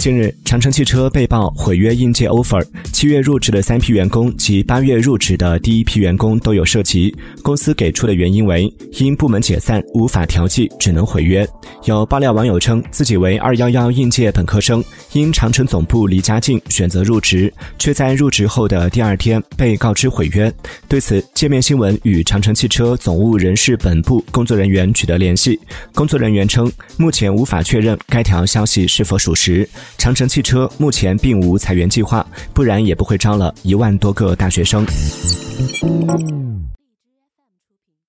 近日，长城汽车被曝毁约应届 offer，七月入职的三批员工及八月入职的第一批员工都有涉及。公司给出的原因为因部门解散无法调剂，只能毁约。有爆料网友称自己为二幺幺应届本科生，因长城总部离家近选择入职，却在入职后的第二天被告知毁约。对此，界面新闻与长城汽车总务人事本部工作人员取得联系，工作人员称目前无法确认该条消息是否属实。长城汽车目前并无裁员计划，不然也不会招了一万多个大学生。